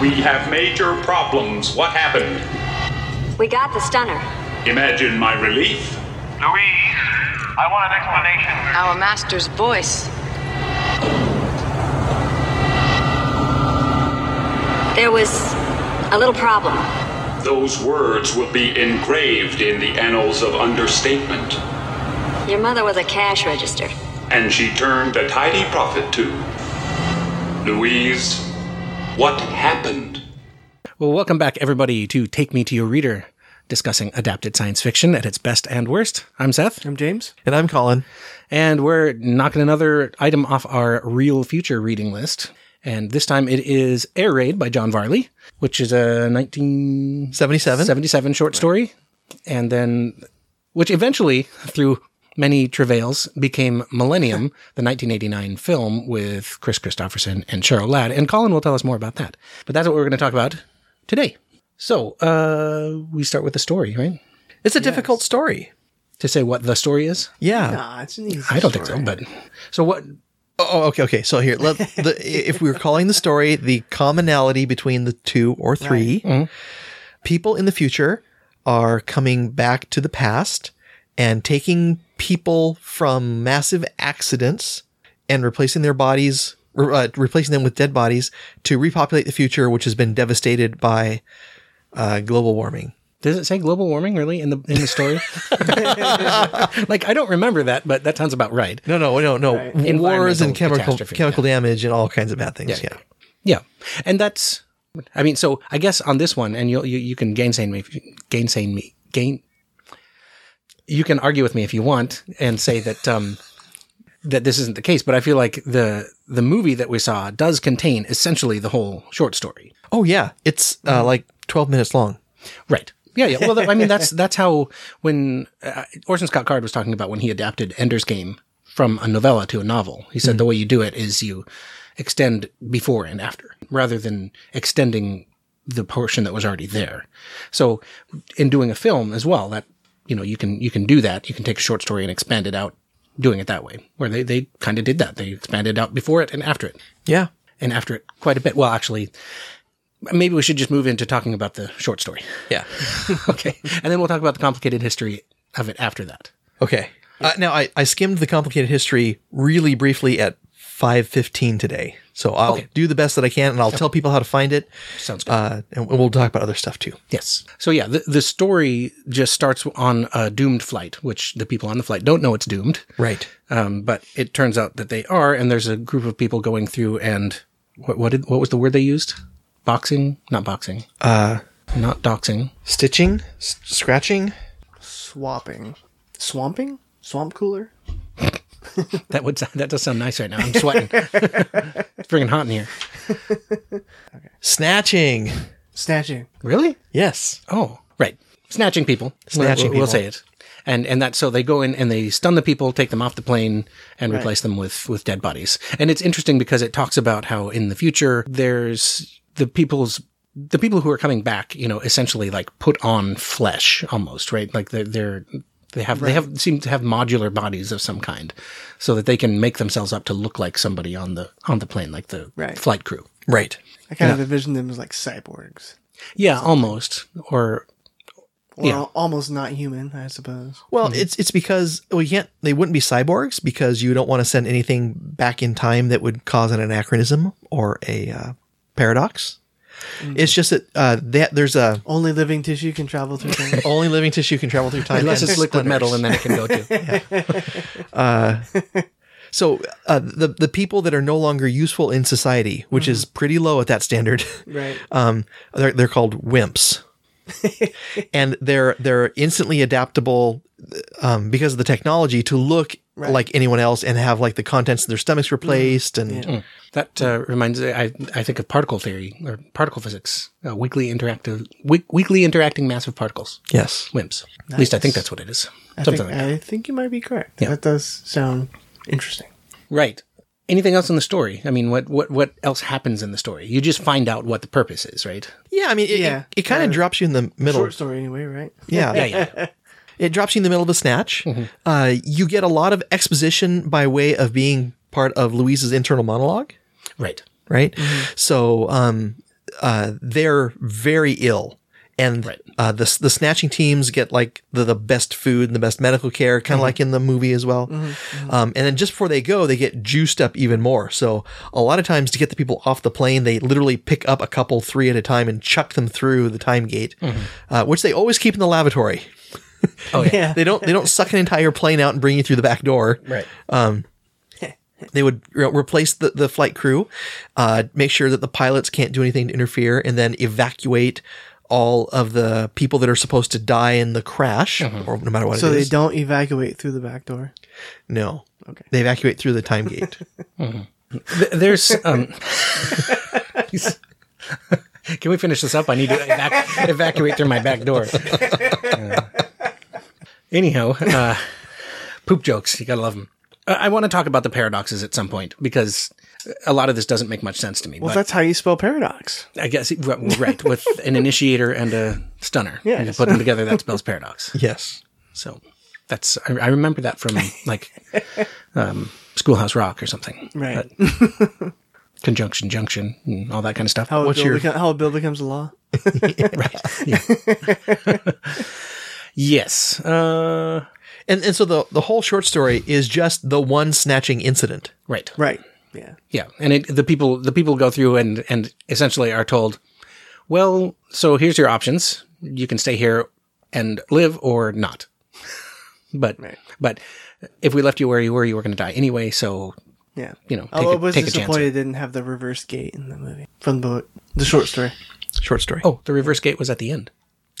We have major problems. What happened? We got the stunner. Imagine my relief. Louise, I want an explanation. Our master's voice. There was a little problem. Those words will be engraved in the annals of understatement. Your mother was a cash register. And she turned a tidy profit too. Louise, what happened? Well, welcome back, everybody, to Take Me to Your Reader, discussing adapted science fiction at its best and worst. I'm Seth, I'm James. And I'm Colin. and we're knocking another item off our Real Future reading list. And this time it is Air Raid by John Varley, which is a 1977 77. short story. And then, which eventually, through many travails, became Millennium, the 1989 film with Kris Kristofferson and Cheryl Ladd. And Colin will tell us more about that. But that's what we're going to talk about today. So, uh, we start with the story, right? It's a difficult story. To say what the story is? Yeah. Nah, it's an easy I don't think so, but so what? Oh, okay, okay. So here, let, the, if we were calling the story the commonality between the two or 3 people in the future are coming back to the past and taking people from massive accidents and replacing their bodies, uh, replacing them with dead bodies to repopulate the future, which has been devastated by uh, global warming. Does it say global warming really in the in the story? like I don't remember that, but that sounds about right. No, no, no, no. Wars and chemical catastrophe, chemical damage and all kinds of bad things. Yeah. Yeah. Yeah, and that's. I mean, so I guess on this one, and you'll, you you can gainsay me, if you- gainsay me, gain. You can argue with me if you want and say that um, that this isn't the case, but I feel like the the movie that we saw does contain essentially the whole short story. Oh yeah, it's uh, like twelve minutes long. Right. Yeah, yeah. Well, th- I mean, that's that's how when uh, Orson Scott Card was talking about when he adapted Ender's Game from a novella to a novel. He said the way you do it is you extend before and after, rather than extending the portion that was already there. So, in doing a film as well, that you know you can you can do that. You can take a short story and expand it out, doing it that way. Where they they kind of did that. They expanded out before it and after it Yeah. and after it quite a bit. Well, actually, maybe we should just move into talking about the short story. Yeah. okay. And then we'll talk about the complicated history of it after that. Okay. Uh, now I, I skimmed the complicated history really briefly at 5:15 today. So I'll Okay. do the best that I can and I'll tell people how to find it. Sounds good. Uh, and we'll talk about other stuff too. yes. So yeah, the, the story just starts on a doomed flight, which the people on the flight don't know it's doomed. Right. Um, but it turns out that they are, and there's a group of people going through and what, what did, what was the word they used? Boxing? Not boxing. Uh, not doxing. Stitching, s- scratching. Swapping. Swamping? Swamp cooler? That would, that does sound nice right now. I'm sweating. it's freaking hot in here. Snatching. Snatching. Really? Yes. Oh, right. Snatching people. Snatching we'll, we'll say it. And and that so they go in and they stun the people, take them off the plane, and Right. replace them with with dead bodies. And it's interesting because it talks about how in the future there's the people's the people who are coming back, you know, essentially like put on flesh almost, right? Like they're they're they have they have seem to have modular bodies of some kind, so that they can make themselves up to look like somebody on the on the plane, like the Right. flight crew. Right. I kind of envision them as like cyborgs. Yeah, almost. Or Or Yeah. almost not human, I suppose. Well, it's it's because well, you can't. They wouldn't be cyborgs because you don't want to send anything back in time that would cause an anachronism or a uh, paradox. It's just that uh, that there's a Only living tissue can travel through time. only living tissue can travel through time. unless it's liquid splinters. metal, and then it can go to. So uh, the the people that are no longer useful in society, which is pretty low at that standard, right. um, they're they're called wimps, and they're they're instantly adaptable um, because of the technology to look Right. like anyone else and have like the contents of their stomachs replaced and That uh, reminds me, I, I think of particle theory or particle physics, uh, weakly interactive, weak, weakly interacting massive particles, yes, WIMPs. At least I think that's what it is. I Something think, like that. I think you might be correct. Yeah. That does sound interesting. Right. Anything else in the story? I mean, what, what, what else happens in the story? You just find out what the purpose is, right? yeah. I mean, it, Yeah. it, kind of Uh, drops you in the middle. Short story, anyway, right? Yeah, Yeah, yeah. it drops you in the middle of a snatch. Uh, you get a lot of exposition by way of being part of Louise's internal monologue. right. right? So, um, uh, they're very ill. And Right. uh, the the snatching teams get like the, the best food and the best medical care, kind of like in the movie as well. Um, and then just before they go, they get juiced up even more. So a lot of times to get the people off the plane, they literally pick up a couple, three at a time, and chuck them through the time gate, uh, which they always keep in the lavatory. Oh yeah. Yeah. They don't they don't suck an entire plane out and bring you through the back door. Right. They would re- replace the, the flight crew, uh, make sure that the pilots can't do anything to interfere, and then evacuate all of the people that are supposed to die in the crash, or no matter what So it they don't evacuate through the back door. No. Okay. They evacuate through the time gate. Th- There's um. Can we finish this up? I need to evac- evacuate through my back door. Uh, anyhow, uh, poop jokes. You gotta love them. I want to talk about the paradoxes at some point because a lot of this doesn't make much sense to me. Well, that's how you spell paradox. I guess right with an initiator and a stunner. Yes. you put them together. That spells paradox. yes. So that's I, I remember that from like um, Schoolhouse Rock or something. Right. But conjunction, junction, and all that kind of stuff. How a, What's bill your- beco- how a bill becomes a law. right. Yeah. yes. Uh, And and so the the whole short story is just the one snatching incident. right. Right. Yeah. Yeah. And it, the people the people go through and and essentially are told, well, so here's your options. You can stay here and live or not. but but if we left you where you were, you were going to die anyway. So Yeah. you know, I take a- was take disappointed it didn't have the reverse gate in the movie from the the short story. Short story. Oh, the reverse gate was at the end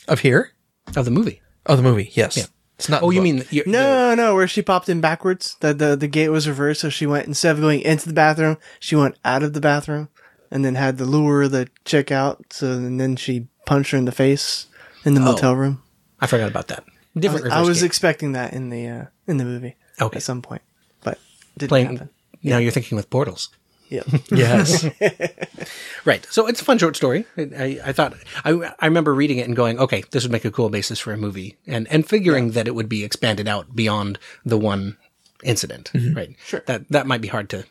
Of here? of the movie. Oh, the movie. Yes. It's not. Oh, the you book. mean you No, no, where she popped in backwards. The, the the gate was reversed, so she went instead of going into the bathroom, she went out of the bathroom, and then had to lure the chick out. So and then she punched her in the face in the motel room. I forgot about that. Different reverse I was gate. expecting that in the uh, in the movie. Okay. At some point, but didn't playing. happen. Now you're thinking with portals. Yep. Yes. Right. So it's a fun short story. I, I, thought I, I remember reading it and going, okay, this would make a cool basis for a movie, and and figuring that it would be expanded out beyond the one incident. Right. Sure. That that might be hard to.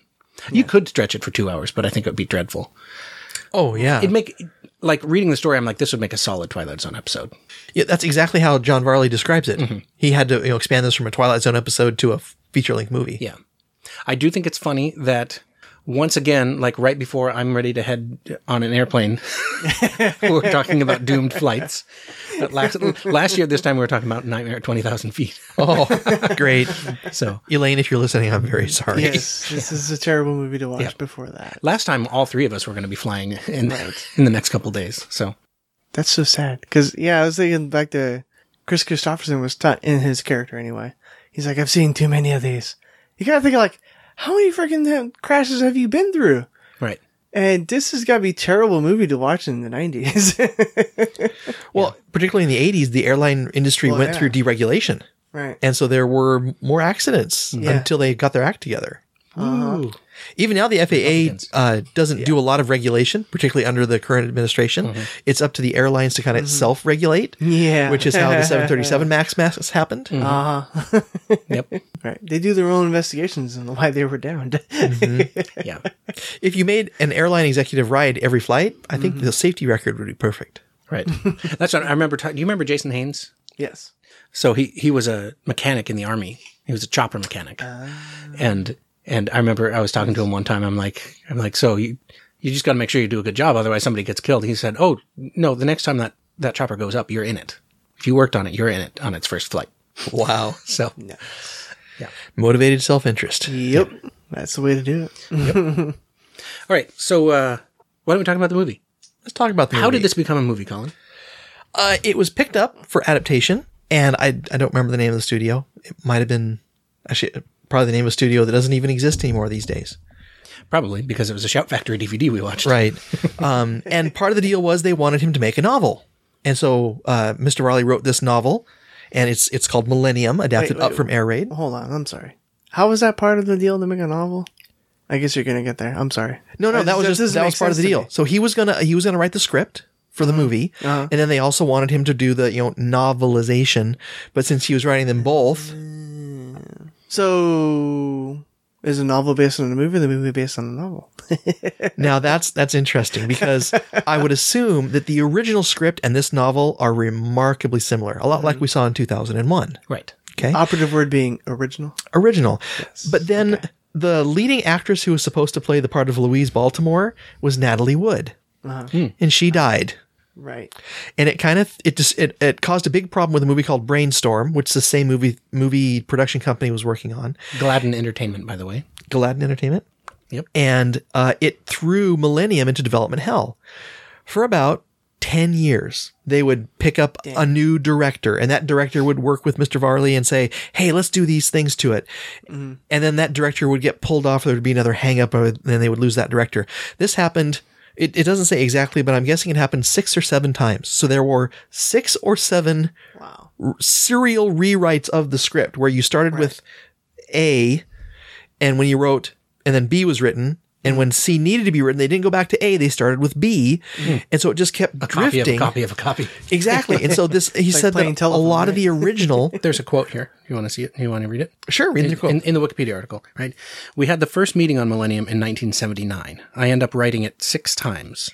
You could stretch it for two hours, but I think it would be dreadful. oh, yeah. It'd make like reading the story. I'm like, this would make a solid Twilight Zone episode. Yeah, that's exactly how John Varley describes it. Mm-hmm. He had to you know expand this from a Twilight Zone episode to a feature length movie. Yeah. I do think it's funny that once again, like right before I'm ready to head on an airplane, we're talking about doomed flights. But last, last year, this time we were talking about Nightmare at 20,000 feet. Oh, great. So Elaine, if you're listening, I'm very sorry. yes, this is a terrible movie to watch Yeah. before that. last time, all three of us were going to be flying in, in the next couple days. So That's so sad. Because yeah, I was thinking back to Kris Kristofferson was ta- in his character anyway. He's like, I've seen too many of these. You gotta think like, how many freaking crashes have you been through? right. And this has got to be a terrible movie to watch in the nineties. Well, particularly in the 80s, the airline industry Well, went yeah. through deregulation. right. And so there were more accidents Yeah. until they got their act together. Uh-huh. Ooh. Even now, the FAA uh, doesn't do a lot of regulation, particularly under the current administration. Mm-hmm. It's up to the airlines to kind of mm-hmm. self regulate, Yeah. which is how the 737 MAX mess happened. Uh huh. Yep. right. They do their own investigations on why they were downed. Yeah. If you made an airline executive ride every flight, I think the safety record would be perfect. Right. That's what I remember. ta- do you remember Jason Haynes? yes. So he, he was a mechanic in the army. He was a chopper mechanic. Ah. And, and I remember I was talking to him one time. I'm like, I'm like, so you, you just got to make sure you do a good job. Otherwise somebody gets killed. He said, Oh, no, the next time that, that chopper goes up, you're in it. If you worked on it, you're in it on its first flight. Wow. So Yeah. Motivated self interest. Yep. That's the way to do it. all right. So, uh, why don't we talk about the movie? Let's talk about the How movie. did this become a movie, Colin? Uh, it was picked up for adaptation, and I I don't remember the name of the studio. It might have been actually probably the name of a studio that doesn't even exist anymore these days. Probably because it was a Shout Factory DVD we watched. Right. um, and part of the deal was they wanted him to make a novel, and so uh, Mr. Varley wrote this novel, and it's it's called Millennium, adapted Wait, up from Air Raid. Hold on. I'm sorry. How was that part of the deal to make a novel? I guess you're gonna get there. I'm sorry. No, no, that was just that was part of the deal. So he was gonna he was gonna write the script for the movie, Uh-huh. and then they also wanted him to do the you know novelization. But since he was writing them both, So Is a novel based on a movie? or The movie based on a novel? Now that's that's interesting because I would assume that the original script and this novel are remarkably similar, a lot like we saw in 2001. Right. Okay. Operative word being original. original. But then the leading actress who was supposed to play the part of Louise Baltimore was Natalie Wood. Uh-huh. And she died. Right. And it kind of it just it, it caused a big problem with a movie called Brainstorm, which the same movie movie production company was working on, Gladden Entertainment, by the way. Gladden Entertainment. Yep. And uh, it threw Millennium into development hell. For about 10 years, they would pick up a new director, and that director would work with Mr. Varley and say, Hey, let's do these things to it. And then that director would get pulled off, there would be another hang up, and then they would lose that director. This happened. It, it doesn't say exactly, but I'm guessing it happened six or seven times. So there were six or seven Wow. r- serial rewrites of the script where you started with A, and when you wrote, and then B was written, and when C needed to be written, they didn't go back to A, they started with B, mm-hmm. and so it just kept A copy drifting. of a copy of a copy. Exactly, and so this he like said that a lot of the original. There's a quote here. You want to see it? You want to read it? sure, read the quote. in, in the Wikipedia article, right? We had the first meeting on Millennium in 1979. I end up writing it six times.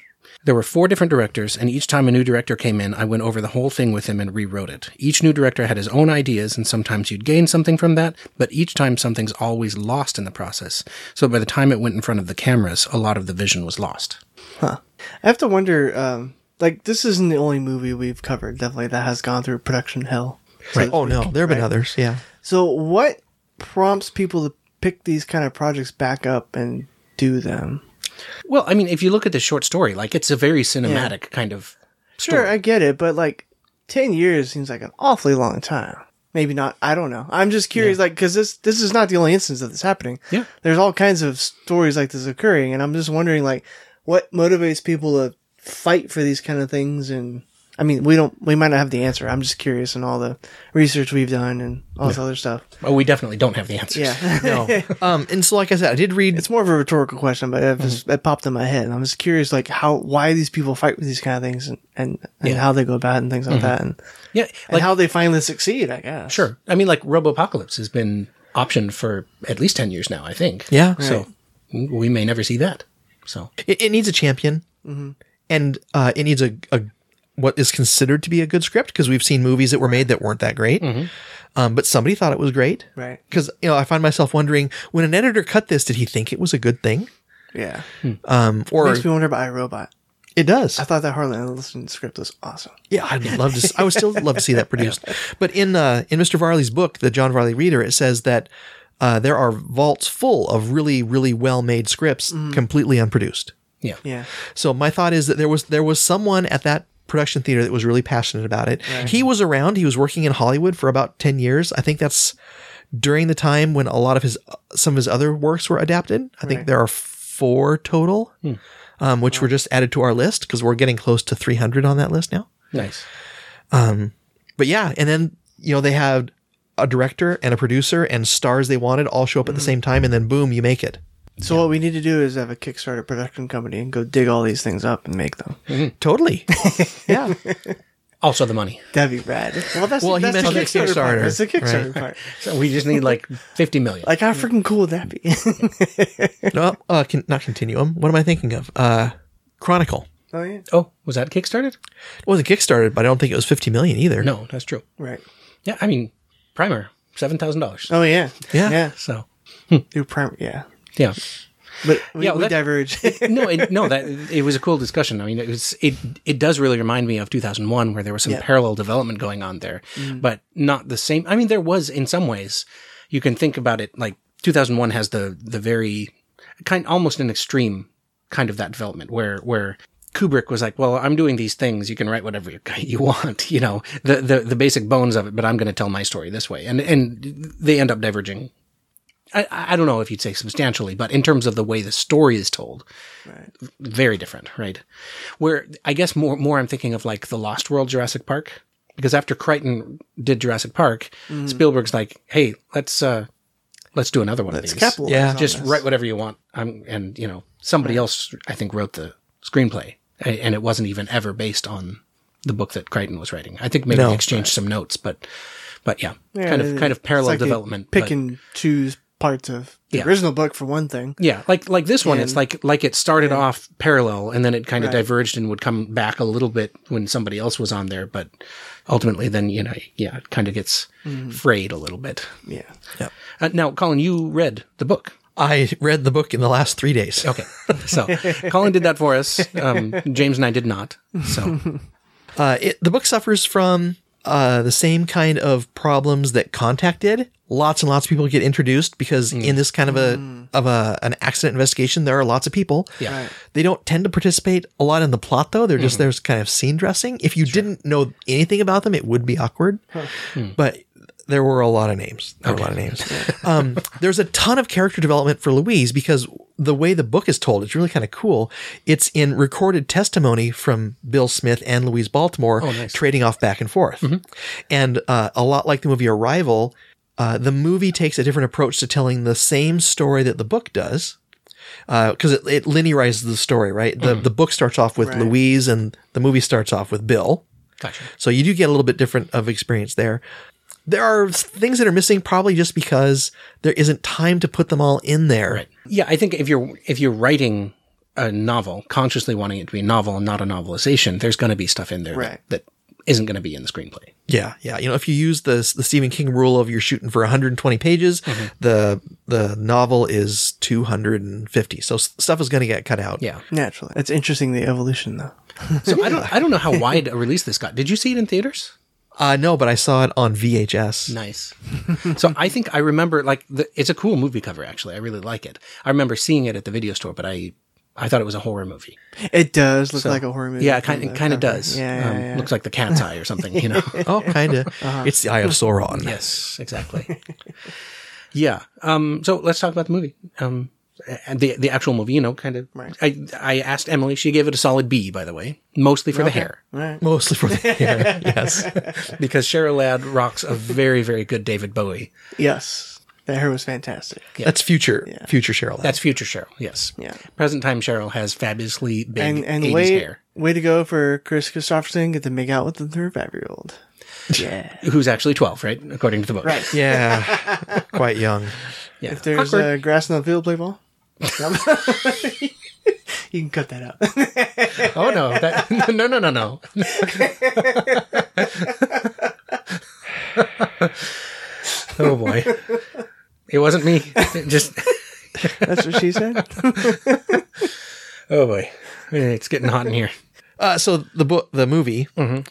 There were four different directors, and each time a new director came in, I went over the whole thing with him and rewrote it. Each new director had his own ideas, and sometimes you'd gain something from that, but each time something's always lost in the process. So by the time it went in front of the cameras, a lot of the vision was lost. Huh. I have to wonder, um, like, this isn't the only movie we've covered, definitely, that has gone through production hell. right. Oh no, there have been Right. others. Yeah. So, what prompts people to pick these kind of projects back up and do them? Well, I mean, if you look at the short story, like it's a very cinematic kind of story. Sure, I get it, but like, 10 years seems like an awfully long time. Maybe not. I don't know. I'm just curious, like, because this this is not the only instance of this happening. Yeah. there's all kinds of stories like this occurring, and I'm just wondering, like, what motivates people to fight for these kind of things? And I mean, we don't, we might not have the answer. I'm just curious in all the research we've done and all this other stuff. Well, we definitely don't have the answers. Yeah, No. um, and so like I said, I did read it's more of a rhetorical question, but it, just, it popped in my head. And I'm just curious, like, how why these people fight with these kind of things, and and, and Yeah. how they go about it and things like that, and, Yeah, and like how they finally succeed. I guess. Sure. I mean, like Robopocalypse has been optioned for at least 10 years now, I think. Yeah. So we may never see that. So, it, it needs a champion and uh, it needs a, a what is considered to be a good script because we've seen movies that were made that weren't that great um, but somebody thought it was great Right. because you know i find myself wondering when an editor cut this did he think it was a good thing Yeah. um, or Makes me wonder about iRobot. it does I thought that Harlan Ellison script was awesome. yeah i'd love to s- i would still love to see that produced but in uh, in mr varley's book the john varley reader it says that uh, there are vaults full of really really well made scripts completely unproduced yeah. Yeah. So my thought is that there was there was someone at that production theater that was really passionate about it. He was around. He was working in Hollywood for about ten years. I think that's during the time when a lot of his some of his other works were adapted. I think there are four total, hmm. um, which were just added to our list because we're getting close to three hundred on that list now. Nice. Um, but yeah, and then you know they had a director and a producer and stars they wanted all show up at the hmm. same time, and then boom, you make it. So what we need to do is have a Kickstarter production company and go dig all these things up and make them. Totally. yeah. Also the money. That'd be rad. Well, that's Well, he that's the mentioned the Kickstarter. Part. Kickstarter, That's the Kickstarter right. part. So we just need like 50 million. Like, how freaking cool would that be? no, uh, con- not Continuum. What am I thinking of? Uh, Chronicle. oh yeah. oh, was that kickstarted? It wasn't kickstarted, but I don't think it was 50 million either. No, that's true. Right. Yeah, I mean, primer, $7,000. Oh yeah. Yeah. Yeah. So, New prime. Yeah. Yeah. But we, Yeah, we that- diverge. no, it, no, that it was a cool discussion. I mean, it was it it does really remind me of 2001, where there was some Yeah. parallel development going on there, mm. but not the same. I mean, there was in some ways. You can think about it like 2001 has the the very kind, almost an extreme kind of that development where where Kubrick was like, "Well, I'm doing these things. You can write whatever you, you want, you know, the the the basic bones of it, but I'm going to tell my story this way." And and they end up diverging. I, I don't know if you'd say substantially, but in terms of the way the story is told, very different, right? Where I guess more more I'm thinking of like the Lost World Jurassic Park because after Crichton did Jurassic Park, Spielberg's like, "Hey, let's uh let's do another one Let's of these. Yeah, on Just this. write whatever you want." I'm and you know, somebody else I think wrote the screenplay and it wasn't even ever based on the book that Crichton was writing. I think maybe No. they exchanged some notes, but but yeah, Yeah, kind of kind of it's parallel like development. Pick but- and choose parts of the Yeah. original book for one thing. Yeah, like like this one, it's like like it started off parallel and then it kind of Right. diverged and would come back a little bit when somebody else was on there, but ultimately, then you know, yeah, it kind of gets frayed a little bit. Yeah. Uh, now, Colin, you read the book. I read the book in the last three days. Okay, so Colin did that for us. Um, James and I did not. So Uh, it, the book suffers from uh, the same kind of problems that Contact did. Lots and lots of people get introduced because hmm. in this kind of a hmm. of a an accident investigation, there are lots of people. Yeah. Right. They don't tend to participate a lot in the plot, though. They're just hmm. there's kind of scene dressing. If you didn't know anything about them, it would be awkward. But there were a lot of names. There were a lot of names. um, there's a ton of character development for Louise because the way the book is told, it's really kind of cool. It's in recorded testimony from Bill Smith and Louise Baltimore, oh, trading off back and forth. Mm-hmm. And uh, a lot like the movie Arrival, uh, the movie takes a different approach to telling the same story that the book does. Because it, it linearizes the story, right? The the book starts off with Louise, and the movie starts off with Bill. gotcha. So you do get a little bit different of experience there. There are things that are missing probably just because there isn't time to put them all in there. Right. Yeah, I think if you're if you're writing a novel, consciously wanting it to be a novel and not a novelization, there's going to be stuff in there Right. that, that isn't going to be in the screenplay. Yeah, yeah. You know, if you use the the Stephen King rule of you're shooting for 120 pages, the the novel is 250. So stuff is going to get cut out. Yeah. Naturally. It's interesting the evolution though. So I don't I don't know how wide a release this got. Did you see it in theaters? Uh, no, but I saw it on VHS. Nice. so I think I remember like the, it's a cool movie cover. Actually, I really like it. I remember seeing it at the video store, but I I thought it was a horror movie. It does look So- like a horror movie. Yeah, it kind the kind of does. Yeah, yeah, Um, yeah. Looks like the cat's eye or something. You know. Oh, kind of. Uh-huh. It's the Eye of Sauron. yes, exactly. yeah. Um. So let's talk about the movie. Um. And the the actual movie, you know, kind of. Right. I I asked Emily. She gave it a solid B, by the way, mostly for the hair. Right. Mostly for the hair. yes. because Cheryl Ladd rocks a very, very good David Bowie. Yes. That hair was fantastic. That's future future Cheryl. That's future Cheryl, yes. Yeah. Present time Cheryl has fabulously big And and 80s way hair. way to go for Kris Kristofferson get to make out with the third five year old. Yeah. Who's actually 12, right? According to the book. Right. yeah. Quite young. Yeah. If there's Awkward. uh, grass in the field, play ball. you can cut that out. oh, no. That, no, no, no, no. oh, boy. It wasn't me. It just, That's what she said. oh, boy. It's getting hot in here. Uh, so the book, the movie,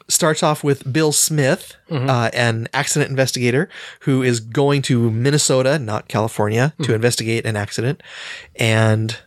starts off with Bill Smith, uh, an accident investigator who is going to Minnesota, not California, to investigate an accident. And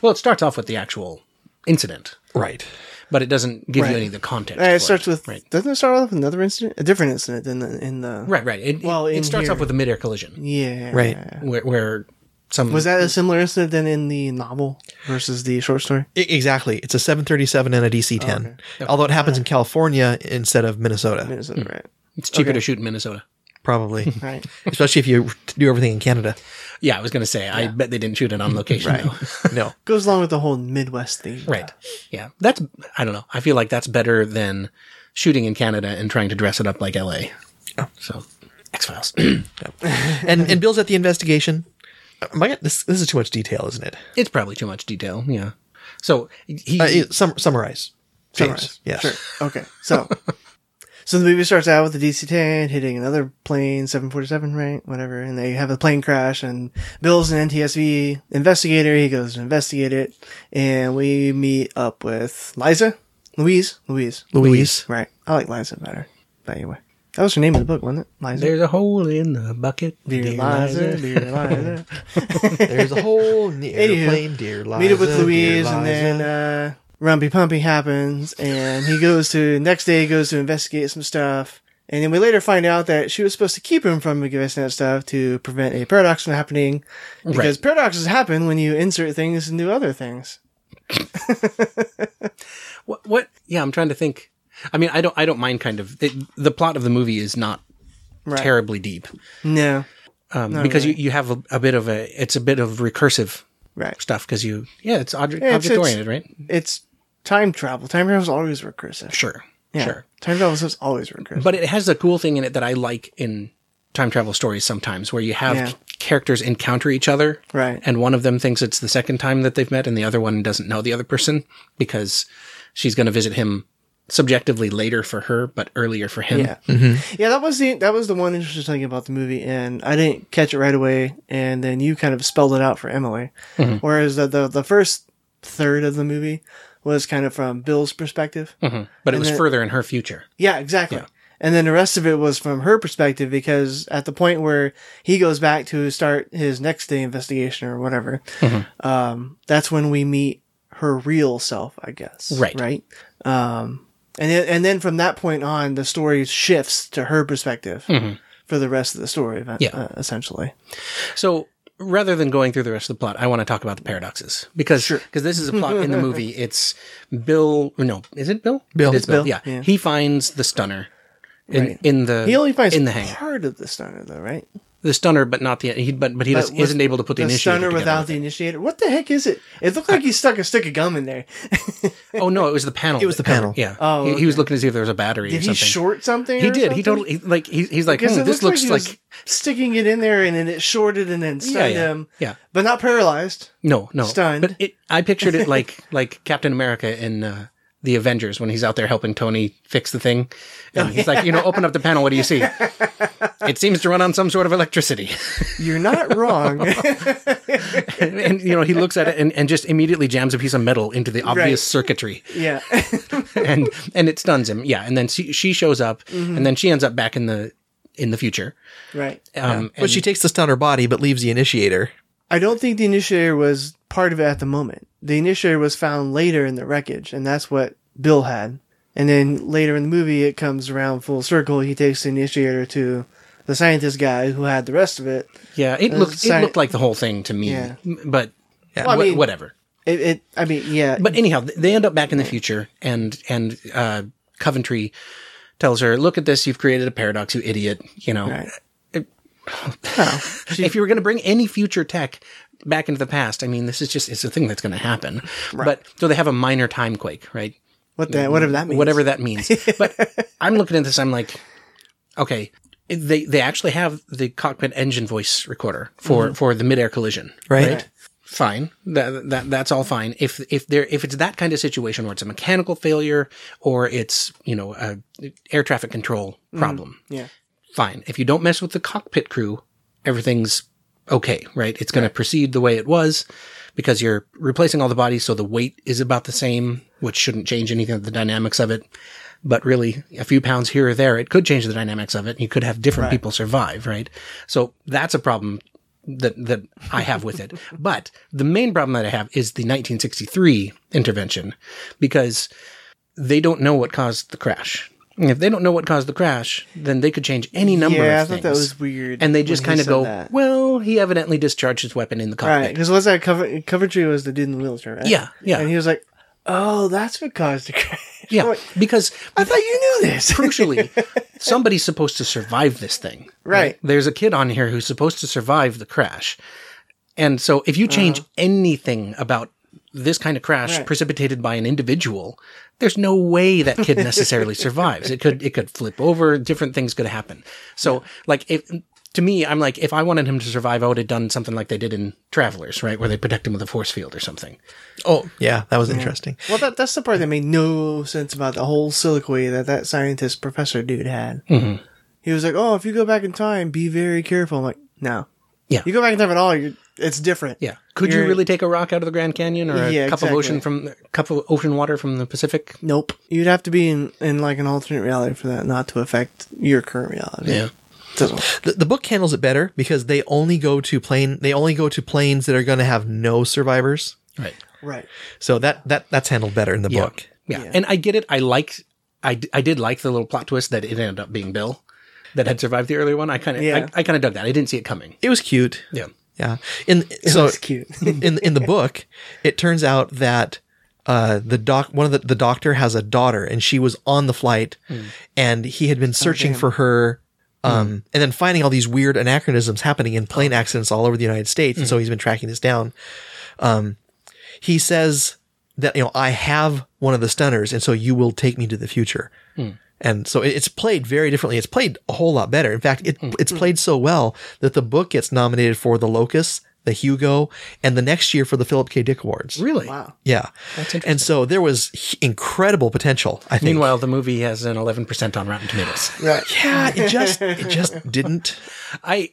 Well, it starts off with the actual incident, right, but it doesn't give Right. you any of the context. For it starts with. Right. Doesn't it start off with another incident? A different incident than the, in the. Right, right. It, Well, it, it starts here- off with a mid-air collision Yeah. right, where, where some Was that a similar incident than in the novel versus the short story? I- exactly. It's a 737 and a DC 10, although it happens in California instead of Minnesota, Minnesota, hmm. right? It's cheaper Okay. to shoot in Minnesota. Probably, Right. especially if you do everything in Canada. Yeah, I was going to say. I bet they didn't shoot it on location. Right. though. No, Goes along with the whole Midwest theme. right. Yeah, that's. I don't know. I feel like that's better than shooting in Canada and trying to dress it up like L.A. So, X Files. and and Bill's at the investigation. My God, this this is too much detail, isn't it? it's probably too much detail. Yeah. So he. Uh, it- sum, summarize. James. Summarize. Yes. Sure. Okay. So, so the movie starts out with the DC-10 hitting another plane, 747, right? Whatever. And they have a plane crash and Bill's an NTSB investigator. He goes to investigate it. And we meet up with Liza, Louise, Louise, Louise. Right. I like Liza better. But anyway, that was her name in the book, wasn't it? Liza. There's a hole in the bucket. Dear, dear Liza, Liza. dear Liza. There's a hole in the Anywho, airplane, dear Liza. meet up with Louise, and then uh, Rumpy Pumpy happens, and he goes to next day he goes to investigate some stuff, and then we later find out that she was supposed to keep him from investigating that stuff to prevent a paradox from happening, because Right. paradoxes happen when you insert things into other things. What? What? Yeah, I'm trying to think. I mean, I don't. I don't mind. Kind of. It, the plot of the movie is not Right. terribly deep No. um, because you, you have a, a bit of a. It's a bit of recursive Right. stuff because you. Yeah, it's object Yeah, it's- object oriented, right? It's time travel. Time travel is always recursive. Sure. Yeah. Sure. Time travel is always recursive. But it has a cool thing in it that I like in time travel stories sometimes, where you have Yeah. characters encounter each other. Right. And one of them thinks it's the second time that they've met and the other one doesn't know the other person because she's going to visit him subjectively later for her, but earlier for him. Yeah, mm-hmm. yeah. That was the that was the one interesting thing about the movie, and I didn't catch it right away. And then you kind of spelled it out for Emily, mm-hmm. whereas the, the the first third of the movie was kind of from Bill's perspective. But it And was then- further in her future. Yeah, exactly. Yeah. And then the rest of it was from her perspective because at the point where he goes back to start his next day investigation or whatever, um, that's when we meet her real self, I guess. Right. Right. Um, and then, and then from that point on, the story shifts to her perspective for the rest of the story, event, Yeah. uh, essentially. So rather than going through the rest of the plot, I want to talk about the paradoxes because because this is a plot in the movie. It's Bill. No, is it Bill? Bill. It's Bill. Yeah. yeah. he finds the stunner in Right. in the He only finds in the hang part of the stunner, though, right? The stunner, but not the he. But but he But isn't able to put the, initiator. the initiator stunner without with the initiator. What the heck is it? It looked like he stuck a stick of gum in there. Oh no, it was the panel. It was the panel. Yeah. Oh, he, he was looking to see if there was a battery or Did he something. short something? He did. He totally he, like he, he's like, Because hmm, this looks like, like, he was sticking it in there and then it shorted and then stunned yeah. him. Yeah. But not paralyzed. no no stunned. But it, I pictured it like like Captain America in uh, the Avengers when he's out there helping Tony fix the thing, and he's like, you know, open up the panel. What do you see? it seems to run on some sort of electricity, You're not wrong. and you know he looks at it and, and just immediately jams a piece of metal into the obvious Right. circuitry. yeah. and and it stuns him. Yeah, and then she, she shows up, Mm-hmm. and then she ends up back in the in the future. right. Um, But she takes the stunner body, but leaves the initiator. I don't think the initiator was part of it at the moment. The initiator was found later in the wreckage, and that's what Bill had. And then later in the movie, it comes around full circle. He takes the initiator to the scientist guy who had the rest of it. yeah, it Uh, looked it looked like the whole thing to me, Yeah. but Well, I mean- whatever. It, it I mean, yeah. But anyhow, they end up back in the future, and and uh, Coventry tells her, "Look at this! You've created a paradox, you idiot! You know, Right. if you were going to bring any future tech back into the past, I mean, this is just it's a thing that's going to happen. But so they have a minor time quake, right? what that, whatever that means. whatever that means. But I'm looking at this, I'm like, okay, they they actually have the cockpit engine voice recorder for mm-hmm. for the midair collision, Right. right? Fine, that, that that's all fine. If if there if it's that kind of situation where it's a mechanical failure or it's you know a air traffic control mm-hmm. problem, Yeah. fine. If you don't mess with the cockpit crew, everything's okay, right? It's going to proceed the way it was because you're replacing all the bodies, so the weight is about the same, which shouldn't change anything of the dynamics of it. But really, a few pounds here or there, it could change the dynamics of it. You could have different people survive, right? So that's a problem that that I have with it. But the main problem that I have is the 1963 intervention because they don't know what caused the crash. If they don't know what caused the crash, then they could change any number Yeah, I thought that was weird And they just kind of go, that. well, he evidently discharged his weapon in the car. Right, because was that cover Coventry was the dude in the wheelchair, right? Yeah, yeah. And he was like, "Oh, that's what caused the crash." Yeah, like, because I thought you knew this. crucially, somebody's supposed to survive this thing. Right. There's a kid on here who's supposed to survive the crash. And so if you change uh-huh. anything about this kind of crash. Right. precipitated by an individual, there's no way that kid necessarily survives. It could it could flip over, different things could happen. So like if to me, I'm like, if I wanted him to survive, I would have done something like they did in Travelers, right? Where they protect him with a force field or something. Oh, yeah, that was interesting. well, that, that's the part that made no sense about the whole soliloquy that that scientist professor dude had. Mm-hmm. He was like, "Oh, if you go back in time, be very careful." I'm like, "No, Yeah. you go back in time at all, you're, it's different." Yeah. Could you You're- really take a rock out of the Grand Canyon or a Yeah, cup of ocean exactly. from cup of ocean water from the Pacific? Nope. You'd have to be in, in like an alternate reality for that not to affect your current reality. Yeah. Doesn't- The, the book handles it better because they only go to plane. They only go to planes that are going to have no survivors. Right. Right. So that that that's handled better in the Yeah. book. yeah. Yeah. And I get it. I like, I did like the little plot twist that it ended up being Bill that had survived the earlier one. I kind of, Yeah. I, I kind of dug that. I didn't see it coming. It was cute. Yeah. Yeah. In so cute. in in the book, it turns out that uh, the doc one of the, the doctor has a daughter and she was on the flight and he had been searching for her um, and then finding all these weird anachronisms happening in plane accidents all over the United States. And so he's been tracking this down. Um, he says that you know I have one of the stunners and so you will take me to the future And so it's played very differently. It's played a whole lot better. In fact, it, mm-hmm. it's mm-hmm. played so well that the book gets nominated for the Locus, the Hugo, and the next year for the Philip K. Dick Awards. Really? Wow. Yeah. That's interesting. And so there was incredible potential, I think. Meanwhile, the movie has an 11% on Rotten Tomatoes. Right. yeah, it just it just didn't I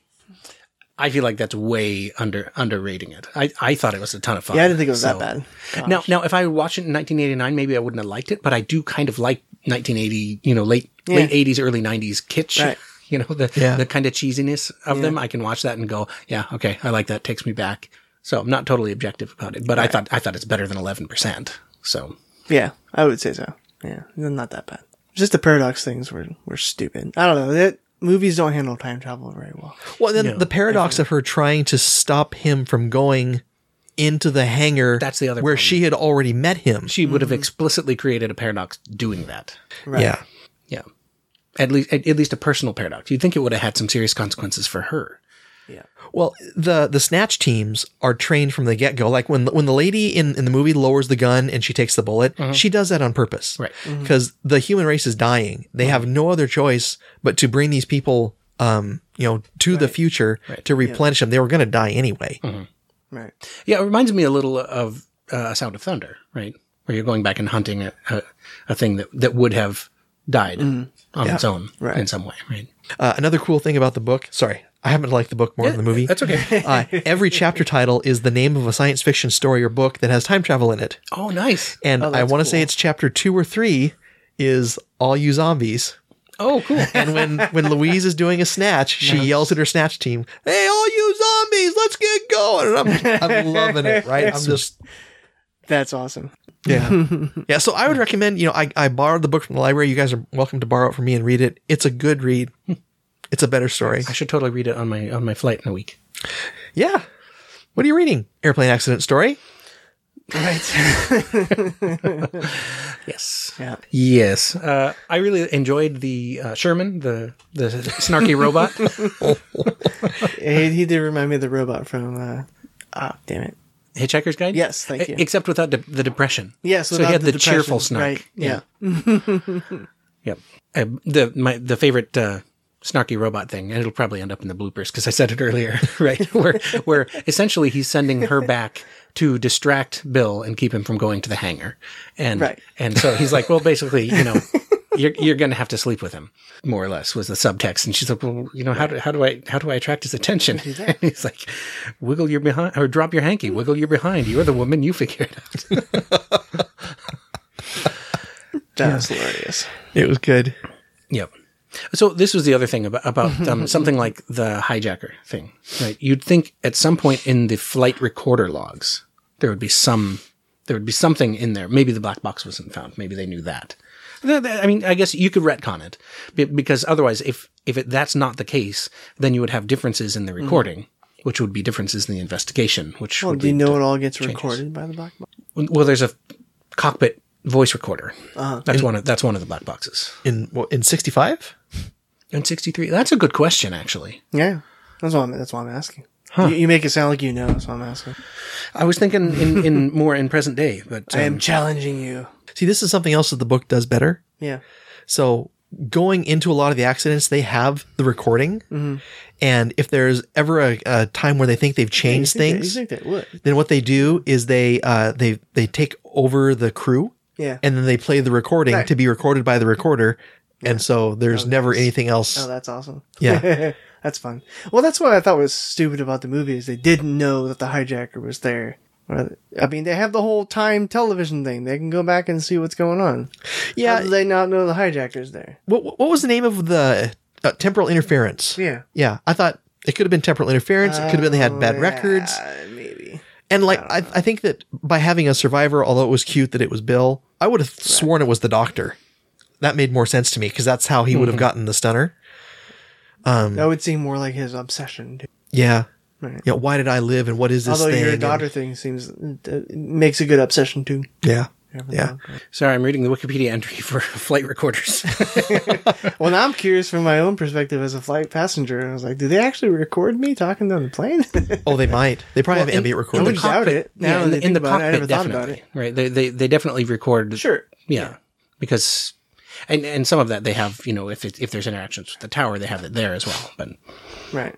I feel like that's way under underrating it. I, I thought it was a ton of fun. Yeah, I didn't think it was So- that bad. Now, now, if I watched it in 1989, maybe I wouldn't have liked it, but I do kind of like 1980, you know, late Yeah. late 80s, early 90s kitsch. Right. You know, the Yeah. the kind of cheesiness of them. I can watch that and go, yeah, okay, I like that. Takes me back. So I'm not totally objective about it, but I thought I thought it's better than 11%. So Yeah, I would say so. Yeah, not that bad. Just the paradox things were were stupid. I don't know. That movies don't handle time travel very well. Well, then the paradox of her trying to stop him from going into the hangar That's the other where problem. she had already met him. she would have explicitly created a paradox doing that. Right. Yeah. Yeah. At least, at, at least a personal paradox. You'd think it would have had some serious consequences for her. Yeah. Well, the the snatch teams are trained from the get go. Like when when the lady in, in the movie lowers the gun and she takes the bullet, she does that on purpose, Right. Because the human race is dying. They have no other choice but to bring these people, um, you know, to the future to replenish them. They were going to die anyway. Right. Yeah, it reminds me a little of uh, Sound of Thunder, right? Where you're going back and hunting a, a, a thing that, that would have died on its own Right. in some way, right? Uh, another cool thing about the book. Sorry, I happen to like the book more than the movie. That's okay. uh, every chapter title is the name of a science fiction story or book that has time travel in it. oh, nice. And I want to say it's chapter two or three is all you zombies. Oh, cool. And when, when Louise is doing a snatch, she yells at her snatch team, Hey, all you zombies, let's get going. And I'm, I'm loving it, right? I'm just, That's awesome. yeah. Yeah. So I would recommend, you know, I, I borrowed the book from the library. You guys are welcome to borrow it from me and read it. It's a good read. It's a better story. I should totally read it on my on my flight in a week. Yeah. What are you reading? Airplane accident story? Right. Yes. yeah. Yes. Uh, I really enjoyed the uh, Sherman, the the snarky robot. He, he did remind me of the robot from. uh Ah, damn it. Hitchhiker's Guide. Yes, thank you. Except without de- the depression. Yes. So he had the, depression. cheerful snark. Right. Yeah. Yep. Uh, the my the favorite uh, snarky robot thing, and it'll probably end up in the bloopers because I said it earlier, right? where where essentially he's sending her back to distract Bill and keep him from going to the hangar, and Right. and so he's like, well, basically, you know. You're, you're going to have to sleep with him, more or less, was the subtext. And she's like, well, you know, how do, how do I, how do I attract his attention? And he's like, wiggle your behind or drop your hanky, wiggle your behind. You're the woman. You figure it out. That's hilarious. It was good. Yep. So this was the other thing about, about um, something like the hijacker thing, right? You'd think at some point in the flight recorder logs there would be some, there would be something in there. Maybe the black box wasn't found. Maybe they knew that. Th- th- I mean, I guess you could retcon it because otherwise, if if it, that's not the case, then you would have differences in the recording, which would be differences in the investigation. Which Well, would do you know it all gets recorded by the black box? Well, there's a cockpit voice recorder. Uh-huh. That's one of that's one of the black boxes. In, what, in 65? In 63, that's a good question, actually. Yeah. That's why I'm, that's why I'm asking. You, you make it sound like you know, that's why I'm asking. I was thinking in, in more in present day, but I am um, challenging you. See, this is something else that the book does better. Yeah. So going into a lot of the accidents, they have the recording. And if there's ever a, a time where they think they've changed think things, They, you think they would? then what they do is they uh, they they take over the crew Yeah. and then they play the recording Right. to be recorded by the recorder. And so there's never anything else. Oh, that's awesome. Yeah. that's fun. Well, that's what I thought was stupid about the movie is they didn't know that the hijacker was there. I mean, they have the whole time television thing. They can go back and see what's going on. yeah. They not know the hijacker's there? what, what was the name of the uh, temporal interference? Yeah. Yeah. I thought it could have been temporal interference. It could have been they had bad Oh, records. maybe. And like, I, I think that by having a survivor, although it was cute that it was Bill, I would have sworn it was the doctor. That made more sense to me because that's how he would have gotten the stunner. That would seem more like his obsession. Too. Yeah. Right. Yeah. Why did I live and what is this Although thing? your And- daughter thing seems uh, makes a good obsession too. yeah. Yeah. that. sorry, I'm reading the Wikipedia entry for flight recorders. Well, now I'm curious from my own perspective as a flight passenger. I was like, do they actually record me talking on the plane? Oh, they might. They probably have in- ambient I recording. wouldn't doubt it. Now yeah, in the, in the about it, I cockpit, never thought about definitely. Right? They, they they definitely record. sure. Yeah, because And and some of that they have, you know, if it, if there's interactions with the tower, they have it there as well. But Right.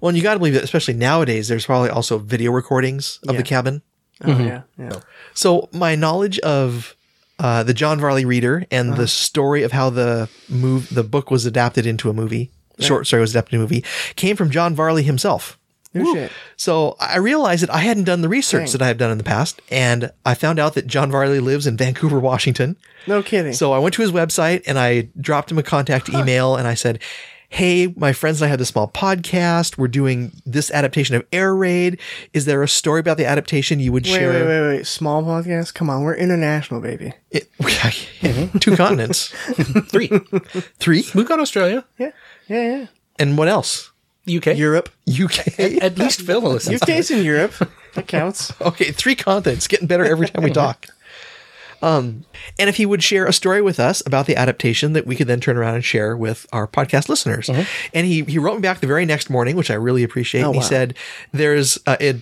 Well, and you got to believe that, especially nowadays, there's probably also video recordings of Yeah. the cabin. Oh yeah. Yeah. So my knowledge of uh, the John Varley Reader and the story of how the move the book was adapted into a movie, short story was adapted into a movie, came from John Varley himself. No. So I realized that I hadn't done the research Dang. that I have done in the past, and I found out that John Varley lives in Vancouver, Washington. No kidding. So I went to his website and I dropped him a contact email and I said, Hey, my friends and I have this small podcast. We're doing this adaptation of Air Raid. Is there a story about the adaptation you would wait, share? wait, wait, wait. Small podcast. Come on, we're international, baby. It- mm-hmm. two continents. three, Three? we've got Australia, Yeah. Yeah. Yeah. And what else? UK, Europe. UK. At least Phil will listen. UK's in Europe. That counts. Okay, three continents. Getting better every time we talk. Um, and if he would share a story with us about the adaptation that we could then turn around and share with our podcast listeners. And he, he wrote me back the very next morning, which I really appreciate. Oh, and he wow. said, there's, uh, it,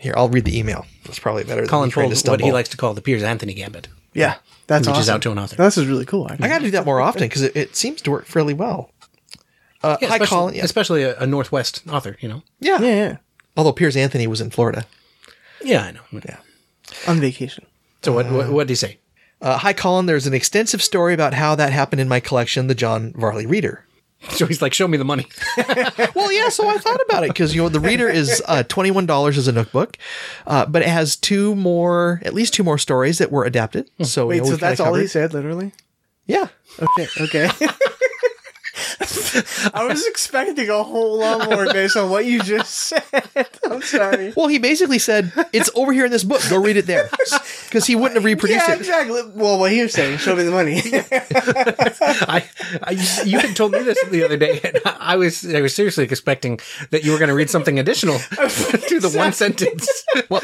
here, I'll read the email. That's probably better Colin than me trying pulled what he likes to call the Piers Anthony Gambit. Yeah. That's Reaches awesome. out to an author. This is really cool. I got to do that more often because it, it seems to work fairly well. Uh, Yeah, hi, especially, Colin. Yeah. especially a, a Northwest author, you know. yeah. Yeah. Yeah. Although Piers Anthony was in Florida. Yeah, I know. Yeah. On vacation. So what what what did he say? Uh, hi, Colin. There's an extensive story about how that happened in my collection, the John Varley Reader. So he's like, "Show me the money." Well, yeah, so I thought about it because you know the reader is uh, twenty one dollars as a Nook book, uh, but it has two more, at least two more stories that were adapted. So you Wait, know, so that's all he said, literally? Yeah, Okay. Okay. I was expecting a whole lot more based on what you just said. I'm sorry. Well, he basically said it's over here in this book. Go read it there because he wouldn't have reproduced Yeah, it. exactly. Well, what he was saying, show me the money. I, I you had told me this the other day, and I was I was seriously expecting that you were going to read something additional to the one sentence. Well,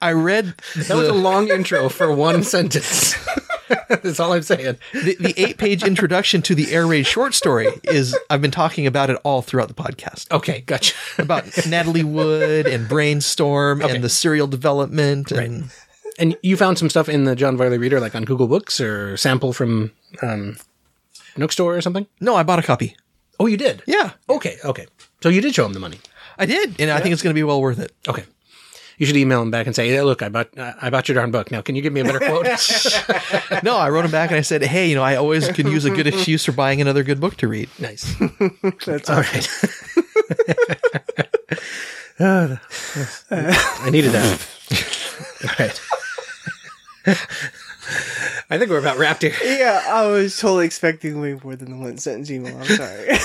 I read That was a long intro for one sentence. That's all I'm saying. the, the eight page introduction to the air raid short story is I've been talking about it all throughout the podcast Okay, gotcha. about Natalie Wood and Brainstorm Okay. and the serial development and And you found some stuff in the John Varley Reader, like on Google Books or sample from um, Nook Store or something. no, I bought a copy. Oh, you did? Yeah, Okay, okay. So you did show him the money. I did, and I think it's going to be well worth it. Okay. You should email him back and say, hey, "Look, I bought uh, I bought your darn book. Now, can you give me a better quote?" No, I wrote him back and I said, "Hey, you know, I always can use a good excuse for buying another good book to read." nice. That's All right. I needed that. All right. I think we're about wrapped here. Yeah, I was totally expecting way more than the one sentence email. I'm sorry.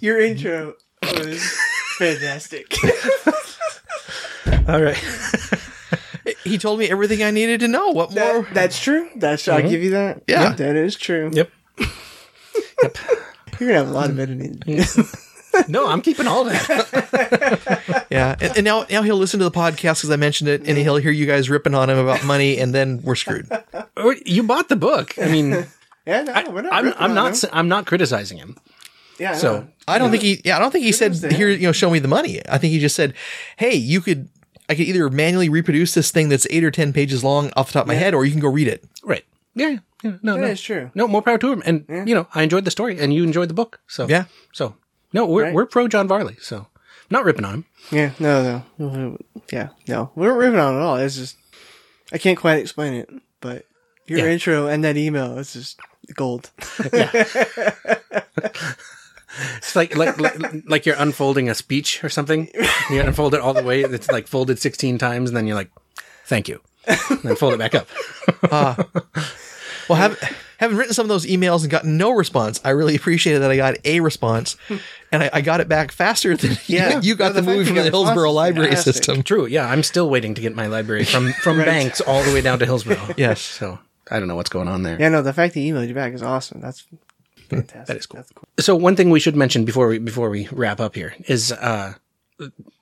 Your intro was fantastic. All right. He told me everything I needed to know. What more? That, that's true. That's I'll mm-hmm. give you that. Yeah. that is true. Yep. Yep. You're gonna have a lot of editing. No, I'm keeping all that. yeah, and, and now now he'll listen to the podcast because I mentioned it, and he'll hear you guys ripping on him about money, and then we're screwed. You bought the book. I mean, yeah, no, we're not I'm ripping I'm on not him. s- I'm not criticizing him. Yeah, So no. I don't think he. Yeah, I don't think he said here. You know, show me the money. I think he just said, "Hey, you could." I could either manually reproduce this thing that's eight or ten pages long off the top of my head, or you can go read it. right. Yeah. yeah no, That no. is true. No, more power to him. And you know, I enjoyed the story, and you enjoyed the book. So Yeah. So no, we're Right. we're pro John Varley. So not ripping on him. Yeah, no, no, yeah, no. We weren't ripping on it at all. It's just I can't quite explain it, but your Yeah. intro and that email is just gold. It's like like like, like you're unfolding a speech or something. You unfold it all the way. It's like folded 16 times, and then you're like, "Thank you," and then fold it back up. Ah. Well, have, having written some of those emails and gotten no response, I really appreciated that I got a response, and I, I got it back faster than Yeah. you got the, the movie from the Hillsboro responses is Library fantastic. System. True. Yeah, I'm still waiting to get my library from from Banks all the way down to Hillsboro. Yes. So I don't know what's going on there. Yeah, no, the fact that he emailed you back is awesome. That's fantastic. That is cool. That's cool. So one thing we should mention before we before we wrap up here is uh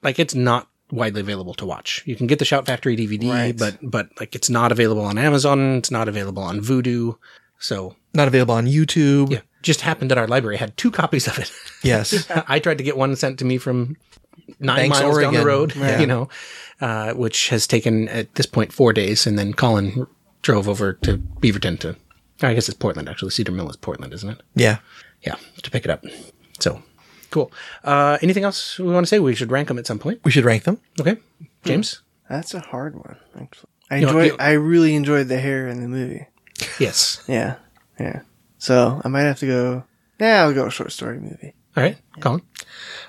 like it's not widely available to watch. You can get the Shout Factory DVD, Right. but but like it's not available on Amazon, it's not available on Vudu. So Not available on YouTube. yeah, just happened that our library had two copies of it. Yes. I tried to get one sent to me from nine Banks, miles down the road, Yeah. you know, uh, which has taken at this point four days. And then Colin drove over to Beaverton to, I guess it's Portland actually. Cedar Mill is Portland, isn't it? Yeah. Yeah, to pick it up. So cool. Uh, anything else we want to say? We should rank them at some point. We should rank them. Okay, James. That's a hard one, actually. I You know, enjoy. you- I really enjoyed the hair in the movie. Yes. Yeah, yeah. So I might have to go. Yeah, I'll go a short story movie. All right, Colin.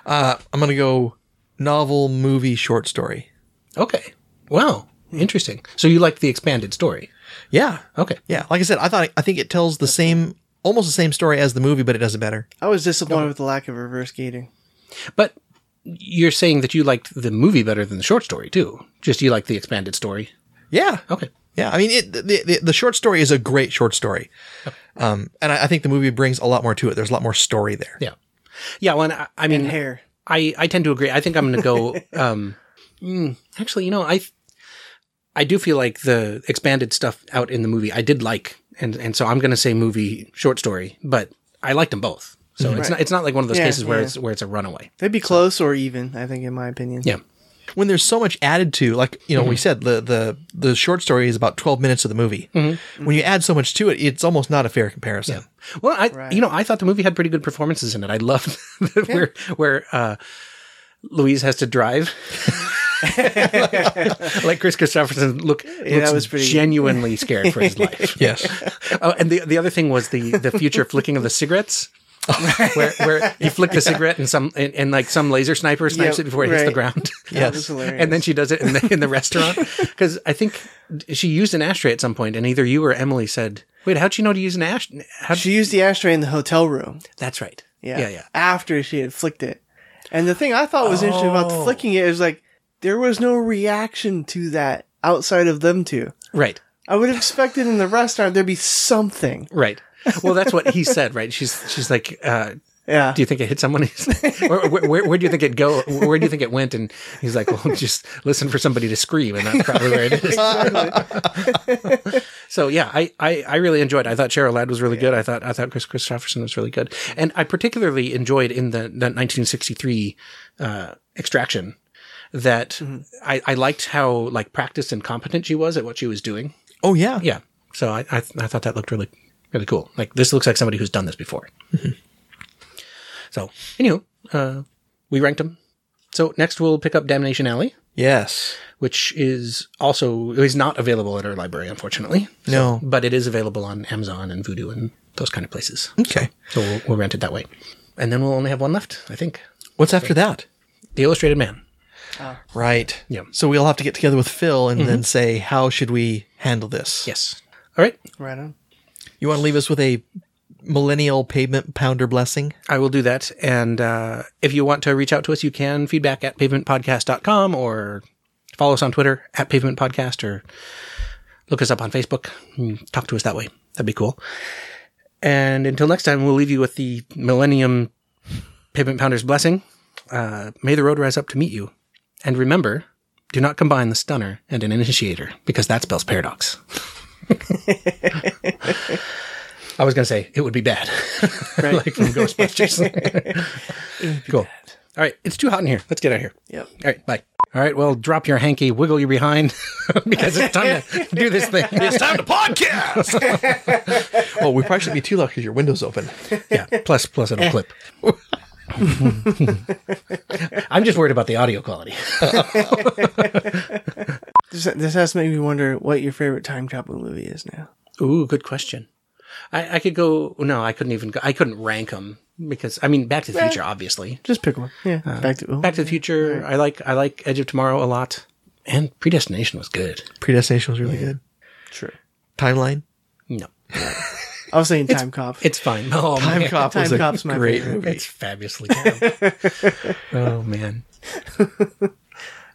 Uh, I'm going to go novel, movie, short story. Okay. Wow. Interesting. So you like the expanded story? Yeah. Okay. Yeah. Like I said, I thought, I think it tells the same, almost the same story as the movie, but it does it better. I was disappointed with the lack of reverse gating. But you're saying that you liked the movie better than the short story too. Just you like the expanded story. Yeah. Okay. Yeah. I mean, it, the, the, the short story is a great short story. Um, and I, I think the movie brings a lot more to it. There's a lot more story there. Yeah. Yeah. Well, I, I mean, And hair. I, I tend to agree. I think I'm going to go. Um, mm, actually, you know, I I do feel like the expanded stuff out in the movie I did like, and and so I'm going to say movie short story, but I liked them both. So mhm. it's not it's not like one of those Yeah, cases where yeah. it's where it's a runaway. They'd be close or even. I think, in my opinion. Yeah. When there's so much added to, like, you know, we mhm. said the, the, the short story is about 12 minutes of the movie. Mm-hmm. When you add so much to it, it's almost not a fair comparison. Well, I you know I thought the movie had pretty good performances in it. I loved where where uh, Louise has to drive. like Kris Kristofferson look that looks was pretty- genuinely scared for his life. Yes. Oh, and the the other thing was the the future flicking of the cigarettes. where where you flick the cigarette and some and, and like some laser sniper snipes Yep, it before it hits the ground. That was hilarious. and then she does it in the in the restaurant because I think she used an ashtray at some point, and either you or Emily said, "Wait, how'd you know to use an ash?" How She used the ashtray in the hotel room. That's right. Yeah. yeah, yeah. After she had flicked it. And the thing I thought was interesting about Oh. the flicking it is like there was no reaction to that outside of them two. Right. I would have expected in the restaurant there'd be something. Right. Well, that's what he said, right? She's she's like, uh, Yeah. "Do you think it hit someone?" Where, where, where, do you think it go? Where do you think it went? And he's like, "Well, just listen for somebody to scream, and that's probably where it is." so yeah, I, I I really enjoyed. it. I thought Cheryl Ladd was really good. I thought I thought Kris Kristofferson was really good, and I particularly enjoyed in the that 1963 uh, Extraction that I, I liked how like practiced and competent she was at what she was doing. Oh, yeah. Yeah. So I, I, I thought that looked really, really cool. Like this looks like somebody who's done this before. so, anywho, uh, we ranked them. So next we'll pick up Damnation Alley, Yes. which is also is not available at our library, unfortunately. No. But it is available on Amazon and Vudu and those kind of places. Okay. So we'll, we'll rent it that way. And then we'll only have one left, I think. What's after that? The Illustrated Man. Right. Yeah. So we'll have to get together with Phil and then say, how should we handle this? Yes. All right. Right on. You want to leave us with a millennial pavement pounder blessing? I will do that. And uh, if you want to reach out to us, you can feedback at pavementpodcast.com or follow us on Twitter at Pavement Podcast or look us up on Facebook and talk to us that way. That'd be cool. And until next time, we'll leave you with the Millennium Pavement Pounder's blessing. Uh, may the road rise up to meet you. And remember, do not combine the stunner and an initiator because that spells paradox. I was going to say it would be bad, like from Ghostbusters. cool. All right, it's too hot in here. Let's get out of here. Yep. All right, bye. All right, well, drop your hanky, wiggle your behind, because it's time to do this thing. It's time to podcast. Oh, we probably shouldn't be too loud because your window's open. yeah. Plus, plus it'll clip. I'm just worried about the audio quality. This, this has made me wonder what your favorite time travel movie is now. Ooh, good question. I, I could go. No, I couldn't even. go I couldn't rank them because I mean, Back to the Future, obviously. Just pick one. Yeah. Uh, back to Back to the Future. I like. I like Edge of Tomorrow a lot, and Predestination was good. Predestination was really good. True. Timeline. No, I was saying Time Cop. it's fine. Oh, Time man. Cop Time was a Cop's my great favorite. movie. It's fabulously terrible. oh man.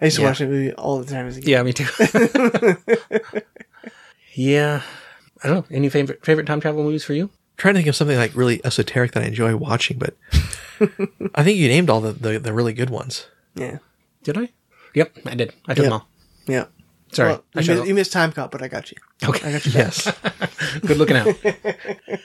I used to Yeah. watch that movie all the time as a kid. Yeah, me too. yeah. I don't know. Any favorite favorite time travel movies for you? trying to think of something like really esoteric that I enjoy watching, but I think you named all the, the, the really good ones. Yeah. Did I? Yep, I did. I took Yep. them all. Yeah. Sorry. Well, you, missed, you missed Time Cop, but I got you. okay. I got you. Yes. Good looking out.